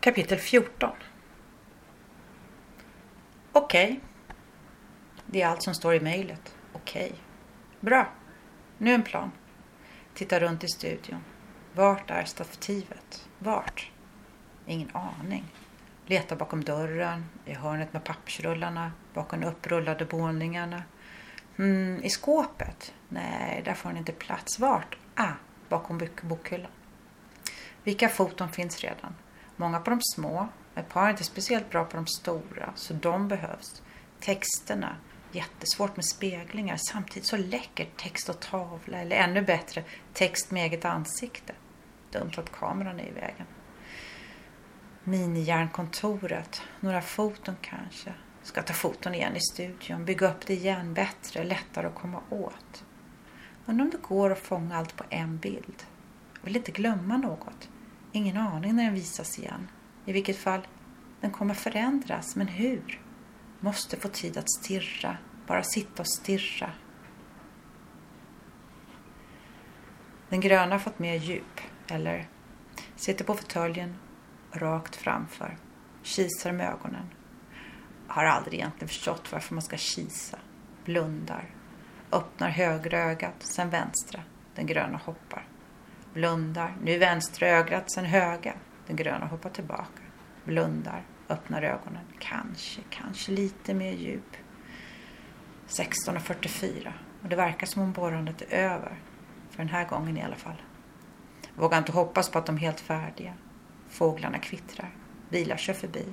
Kapitel 14 Okej. Okay. Det är allt som står i mejlet. Okej. Okay. Bra. Nu en plan. Titta runt i studion. Vart är stativet? Vart? Ingen aning. Leta bakom dörren, i hörnet med pappersrullarna, bakom upprullade våningarna. Mm, I skåpet? Nej, där får den inte plats. Vart? Ah, bakom bokhyllan. Vilka foton finns redan? Många på de små. Ett par är inte speciellt bra på de stora, så de behövs. Texterna. Jättesvårt med speglingar. Samtidigt så läcker text och tavla. Eller ännu bättre, text med eget ansikte. Dumt att kameran är i vägen. Minijärnkontoret. Några foton kanske. Ska ta foton igen i studion. Bygga upp det igen bättre. Lättare att komma åt. Undrar om det går att fånga allt på en bild. Jag Vill inte glömma något. Ingen aning när den visas igen. I vilket fall, den kommer förändras. Men hur? Måste få tid att stirra. Bara sitta och stirra. Den gröna har fått mer djup. Eller sitter på fåtöljen rakt framför. Kisar med ögonen. Har aldrig egentligen förstått varför man ska kisa. Blundar. Öppnar högra ögat, sen vänstra. Den gröna hoppar. Blundar. Nu vänstra ögat, sen höga. Den gröna hoppar tillbaka. Blundar. Öppnar ögonen. Kanske, kanske lite mer djup. 16.44 och det verkar som om borrandet är över. För den här gången i alla fall. Vågar inte hoppas på att de är helt färdiga. Fåglarna kvittrar. Bilar kör förbi.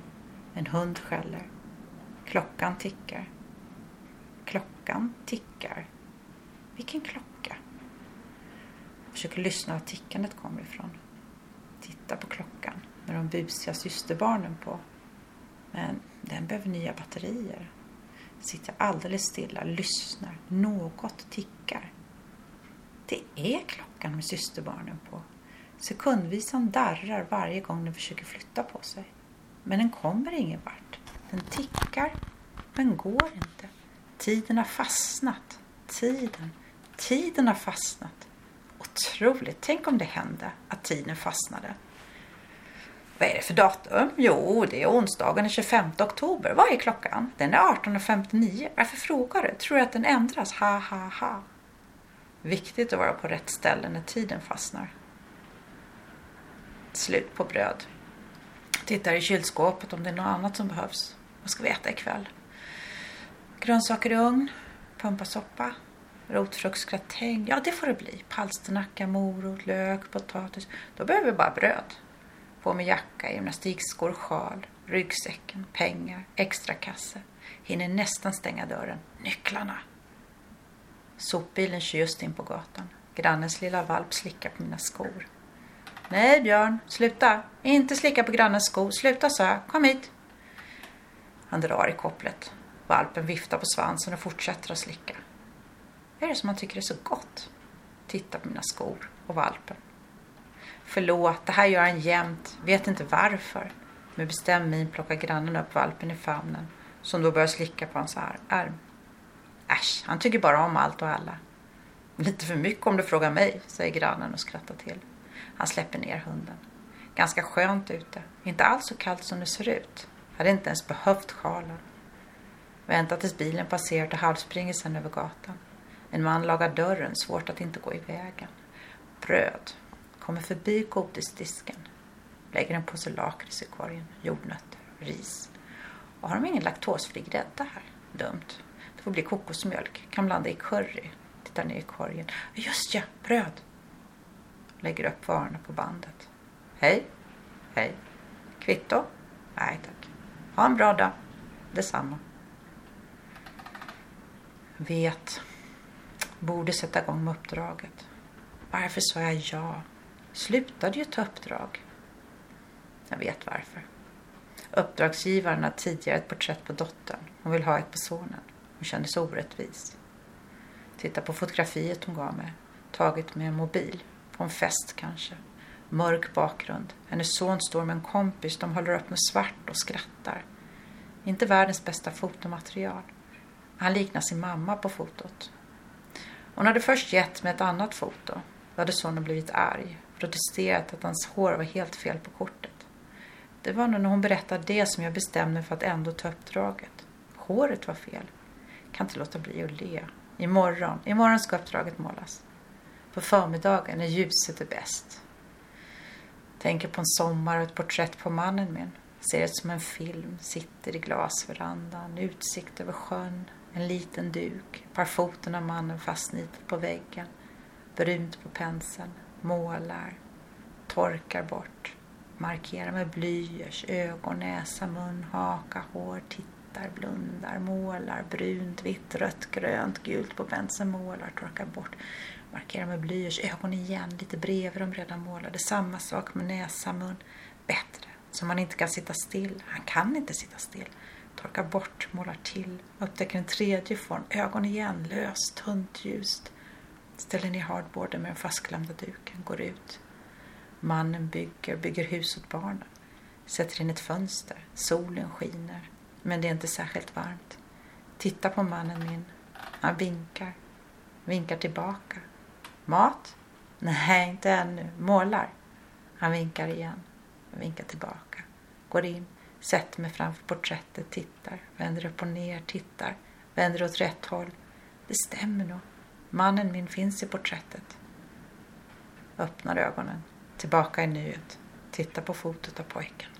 En hund skäller. Klockan tickar. Klockan tickar. Vilken klocka? Försöker lyssna var tickandet kommer ifrån. Titta på klockan med de busiga systerbarnen på. Men den behöver nya batterier. Sitter alldeles stilla, lyssnar. Något tickar. Det är klockan med systerbarnen på. Sekundvisan darrar varje gång den försöker flytta på sig. Men den kommer ingen vart. Den tickar, men går inte. Tiden har fastnat. Tiden. Tiden har fastnat. Otroligt. Tänk om det hände att tiden fastnade. Vad är det för datum? Jo, det är onsdagen den 25 oktober. Vad är klockan? Den är 18.59. Varför frågar du? Tror du att den ändras? Ha, ha, ha. Viktigt att vara på rätt ställe när tiden fastnar. Slut på bröd. Tittar i kylskåpet om det är något annat som behövs. Vad ska vi äta ikväll? Grönsaker i ugn, pumpasoppa, rotfruktsgratäng. Ja, det får det bli. Palsternacka, morot, lök, potatis. Då behöver vi bara bröd. På med jacka, gymnastikskor, sjal, ryggsäcken, pengar, extrakasse. Hinner nästan stänga dörren. Nycklarna! Sopbilen kör just in på gatan. Grannens lilla valp slickar på mina skor. Nej, Björn, sluta. Inte slicka på grannens skor. Sluta, sa jag. Kom hit. Han drar i kopplet. Valpen viftar på svansen och fortsätter att slicka. Vad är det som han tycker är så gott? Tittar på mina skor och valpen. Förlåt, det här gör han jämt. Vet inte varför. Med bestämd min plockar grannen upp valpen i famnen som då börjar slicka på hans arm. Äsch, han tycker bara om allt och alla. Lite för mycket om du frågar mig, säger grannen och skrattar till. Han släpper ner hunden. Ganska skönt ute. Inte alls så kallt som det ser ut. Hade inte ens behövt sjalen. Väntar tills bilen passerat och halvspringer sen över gatan. En man lagar dörren, svårt att inte gå i vägen. Bröd. Kommer förbi godisdisken. Lägger en påse lakrits i korgen. Jordnötter. Ris. Och har de ingen laktosfri grädde här? Dumt. Det får bli kokosmjölk. Kan blanda i curry. Tittar ner i korgen. Just ja, bröd lägger upp varorna på bandet. Hej. Hej. Kvitto? Nej tack. Ha en bra dag. Detsamma. Vet. Borde sätta igång med uppdraget. Varför sa jag ja? Slutade ju ta uppdrag. Jag vet varför. Uppdragsgivaren har tidigare ett porträtt på dottern. Hon vill ha ett på sonen. Hon kände sig orättvis. Titta på fotografiet hon gav mig. Taget med en mobil. På en fest kanske. Mörk bakgrund. Hennes son står med en kompis. De håller upp med svart och skrattar. Inte världens bästa fotomaterial. Han liknar sin mamma på fotot. Hon hade först gett mig ett annat foto. Då hade sonen blivit arg. Protesterat att hans hår var helt fel på kortet. Det var nog när hon berättade det som jag bestämde mig för att ändå ta uppdraget. Håret var fel. Kan inte låta bli att le. Imorgon, imorgon ska uppdraget målas. På förmiddagen när ljuset är bäst. Tänker på en sommar och ett porträtt på mannen min. Ser ut som en film. Sitter i glasverandan. Utsikt över sjön. En liten duk. Par foten av mannen fastnitet på väggen. Brunt på penseln. Målar. Torkar bort. Markerar med blyerts. Ögon, näsa, mun, haka, hår. Tittar, blundar, målar. Brunt, vitt, rött, grönt, gult på penseln. Målar, torkar bort. Markerar med blyerts. Ögon igen. Lite bredvid de redan målade. Samma sak med näsa, mun som han inte kan sitta still. Han kan inte sitta still. Torkar bort, målar till, upptäcker en tredje form. Ögon igen, löst, tunt, ljust. Ställer ner hardboarden med den fastklämda duken, går ut. Mannen bygger, bygger hus åt barnen. Sätter in ett fönster. Solen skiner. Men det är inte särskilt varmt. Tittar på mannen min. Han vinkar. Vinkar tillbaka. Mat? Nej, inte ännu. Målar. Han vinkar igen. Vinkar tillbaka. Går in, sätter mig framför porträttet, tittar, vänder upp och ner, tittar, vänder åt rätt håll. Det stämmer nog. Mannen min finns i porträttet. Öppnar ögonen, tillbaka i nuet, tittar på fotot av pojken.